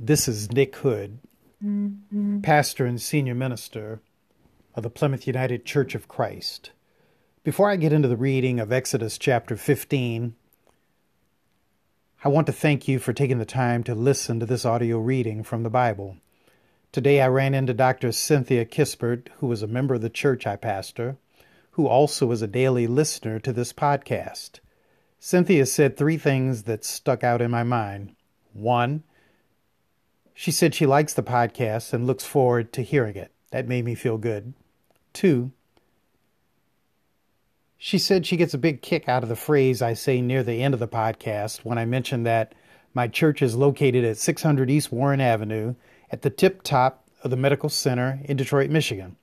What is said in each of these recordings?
This is Nick Hood, pastor and senior minister of the Plymouth United Church of Christ. Before I get into the reading of Exodus chapter 15, I want to thank you for taking the time to listen to this audio reading from the Bible. Today I ran into Dr. Cynthia Kispert, who is a member of the church I pastor, who also is a daily listener to this podcast. Cynthia said three things that stuck out in my mind. One, she said she likes the podcast and looks forward to hearing it. That made me feel good. Two, she said she gets a big kick out of the phrase I say near the end of the podcast when I mention that my church is located at 600 East Warren Avenue at the tip top of the medical center in Detroit, Michigan.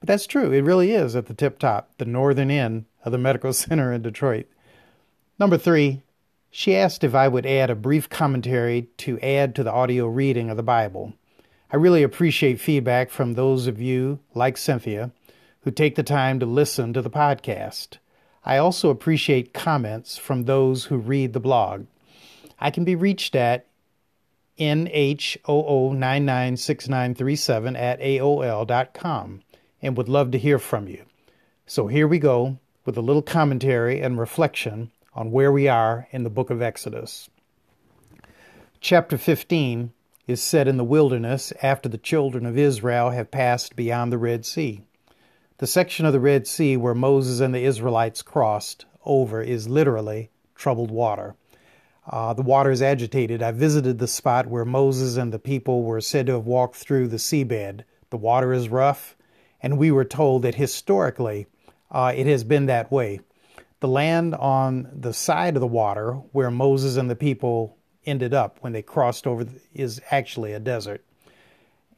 But that's true. It really is at the tip top, the northern end of the medical center in Detroit. Number three, she asked if I would add a brief commentary to add to the audio reading of the Bible. I really appreciate feedback from those of you, like Cynthia, who take the time to listen to the podcast. I also appreciate comments from those who read the blog. I can be reached at nhoo996937 at aol.com and would love to hear from you. So here we go with a little commentary and reflection on where we are in the book of Exodus. Chapter 15 is set in the wilderness after the children of Israel have passed beyond the Red Sea. The section of the Red Sea where Moses and the Israelites crossed over is literally troubled water. Uh, the water is agitated. I visited the spot where Moses and the people were said to have walked through the seabed. The water is rough, and we were told that historically uh, it has been that way. The land on the side of the water where Moses and the people ended up when they crossed over is actually a desert.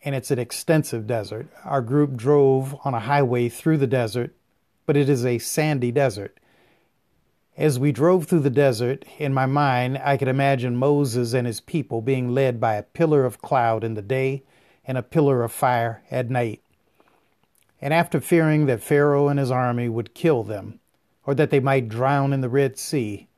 And it's an extensive desert. Our group drove on a highway through the desert, but it is a sandy desert. As we drove through the desert, in my mind, I could imagine Moses and his people being led by a pillar of cloud in the day and a pillar of fire at night. And after fearing that Pharaoh and his army would kill them, or that they might drown in the Red Sea,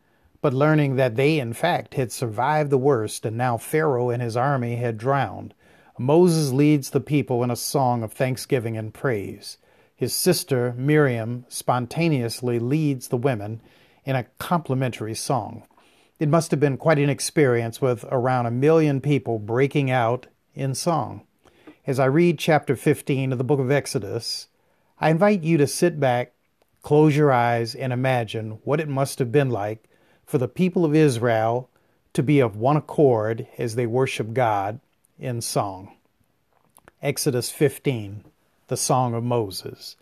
but learning that they, in fact, had survived the worst and now Pharaoh and his army had drowned, Moses leads the people in a song of thanksgiving and praise. His sister, Miriam, spontaneously leads the women in a complementary song. It must have been quite an experience with around a million people breaking out in song. As I read chapter 15 of the book of Exodus, I invite you to sit back Close your eyes and imagine what it must have been like for the people of Israel to be of one accord as they worship God in song. Exodus 15, the Song of Moses.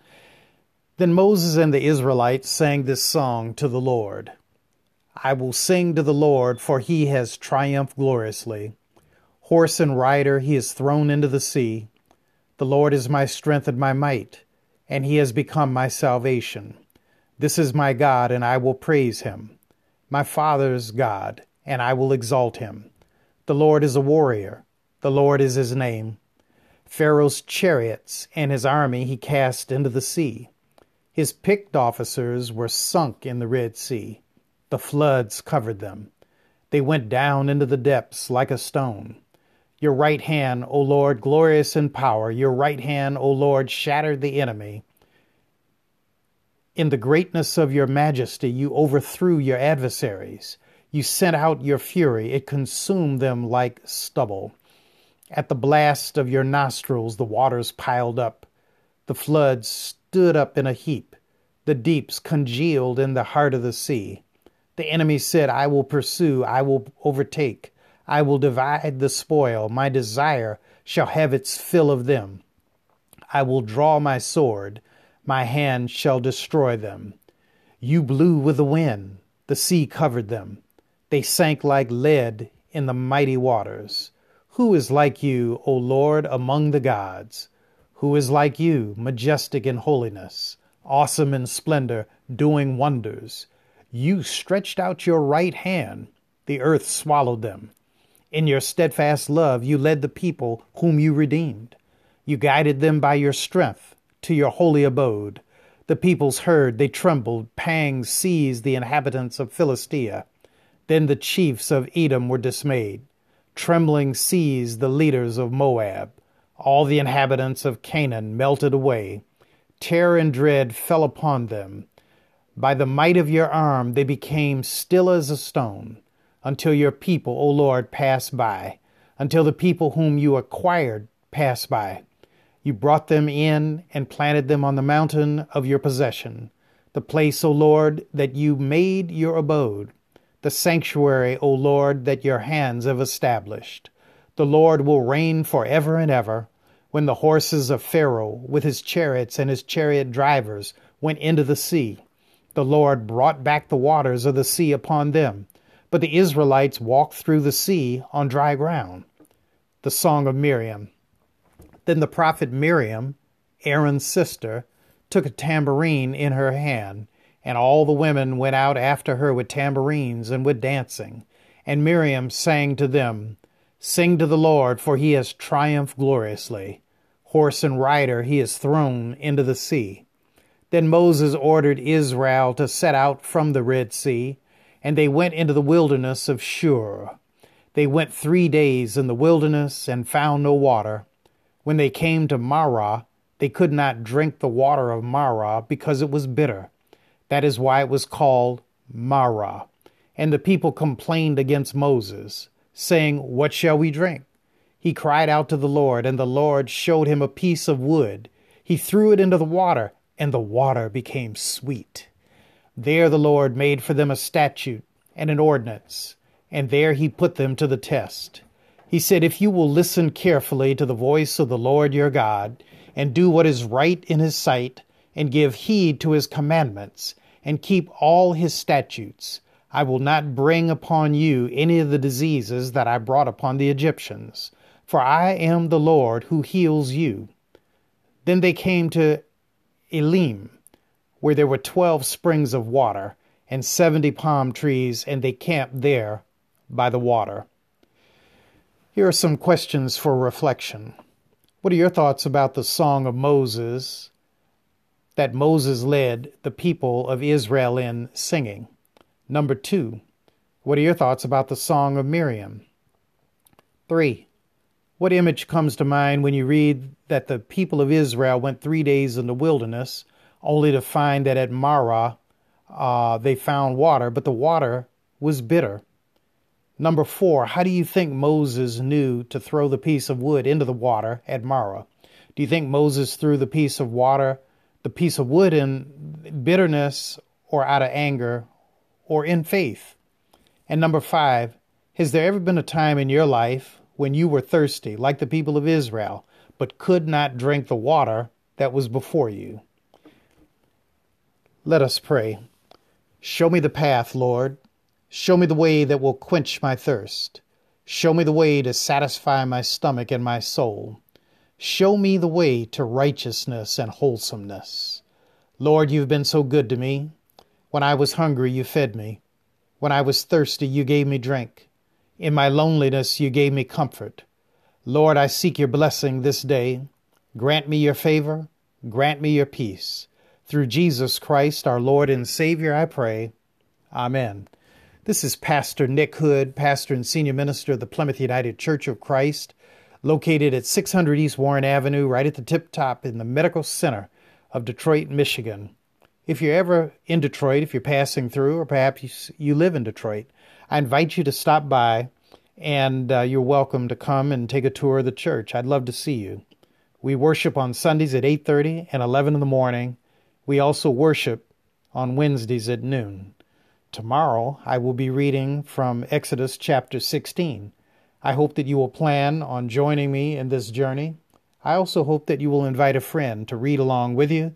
Then Moses and the Israelites sang this song to the Lord I will sing to the Lord, for he has triumphed gloriously. Horse and rider he is thrown into the sea. The Lord is my strength and my might and he has become my salvation. This is my God, and I will praise him. My Father's God, and I will exalt him. The Lord is a warrior, the Lord is his name. Pharaoh's chariots and his army he cast into the sea. His picked officers were sunk in the Red Sea. The floods covered them. They went down into the depths like a stone. Your right hand, O Lord, glorious in power, your right hand, O Lord, shattered the enemy. In the greatness of your majesty, you overthrew your adversaries. You sent out your fury, it consumed them like stubble. At the blast of your nostrils, the waters piled up. The floods stood up in a heap. The deeps congealed in the heart of the sea. The enemy said, I will pursue, I will overtake. I will divide the spoil. My desire shall have its fill of them. I will draw my sword. My hand shall destroy them. You blew with the wind. The sea covered them. They sank like lead in the mighty waters. Who is like you, O Lord, among the gods? Who is like you, majestic in holiness, awesome in splendor, doing wonders? You stretched out your right hand. The earth swallowed them. In your steadfast love, you led the people whom you redeemed. You guided them by your strength to your holy abode. The peoples heard, they trembled, pangs seized the inhabitants of Philistia. Then the chiefs of Edom were dismayed. Trembling seized the leaders of Moab. All the inhabitants of Canaan melted away. Terror and dread fell upon them. By the might of your arm they became still as a stone, until your people, O Lord, pass by, until the people whom you acquired pass by. You brought them in and planted them on the mountain of your possession, the place, O Lord, that you made your abode the sanctuary, O Lord, that your hands have established. The Lord will reign forever and ever. When the horses of Pharaoh, with his chariots and his chariot drivers, went into the sea, the Lord brought back the waters of the sea upon them. But the Israelites walked through the sea on dry ground. The Song of Miriam. Then the prophet Miriam, Aaron's sister, took a tambourine in her hand and all the women went out after her with tambourines and with dancing. And Miriam sang to them, Sing to the Lord, for he has triumphed gloriously. Horse and rider he has thrown into the sea. Then Moses ordered Israel to set out from the Red Sea, and they went into the wilderness of Shur. They went three days in the wilderness and found no water. When they came to Marah, they could not drink the water of Marah because it was bitter. That is why it was called Marah. And the people complained against Moses, saying, What shall we drink? He cried out to the Lord, and the Lord showed him a piece of wood. He threw it into the water, and the water became sweet. There the Lord made for them a statute and an ordinance, and there he put them to the test. He said, If you will listen carefully to the voice of the Lord your God, and do what is right in his sight, and give heed to his commandments, and keep all his statutes. I will not bring upon you any of the diseases that I brought upon the Egyptians, for I am the Lord who heals you. Then they came to Elim, where there were twelve springs of water and seventy palm trees, and they camped there by the water. Here are some questions for reflection. What are your thoughts about the Song of Moses that Moses led the people of Israel in singing? Number two, what are your thoughts about the Song of Miriam? Three, what image comes to mind when you read that the people of Israel went three days in the wilderness only to find that at Marah uh, they found water, but the water was bitter? Number four, how do you think Moses knew to throw the piece of wood into the water at Marah? Do you think Moses threw the piece of water the piece of wood in bitterness or out of anger or in faith? And number five, has there ever been a time in your life when you were thirsty, like the people of Israel, but could not drink the water that was before you? Let us pray. Show me the path, Lord. Show me the way that will quench my thirst. Show me the way to satisfy my stomach and my soul. Show me the way to righteousness and wholesomeness. Lord, you've been so good to me. When I was hungry, you fed me. When I was thirsty, you gave me drink. In my loneliness, you gave me comfort. Lord, I seek your blessing this day. Grant me your favor. Grant me your peace. Through Jesus Christ, our Lord and Savior, I pray. Amen. This is Pastor Nick Hood, pastor and senior minister of the Plymouth United Church of Christ located at 600 East Warren Avenue, right at the tip top in the medical center of Detroit, Michigan. If you're ever in Detroit, if you're passing through, or perhaps you live in Detroit, I invite you to stop by and uh, you're welcome to come and take a tour of the church. I'd love to see you. We worship on Sundays at 8:30 and 11 in the morning. We also worship on Wednesdays at noon. Tomorrow I will be reading from Exodus chapter 16. I hope that you will plan on joining me in this journey. I also hope that you will invite a friend to read along with you,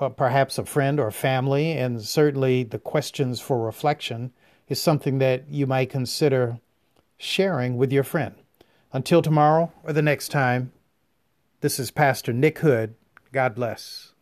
uh, perhaps a friend or family, and certainly the questions for reflection is something that you might consider sharing with your friend. Until tomorrow or the next time, this is Pastor Nick Hood. God bless.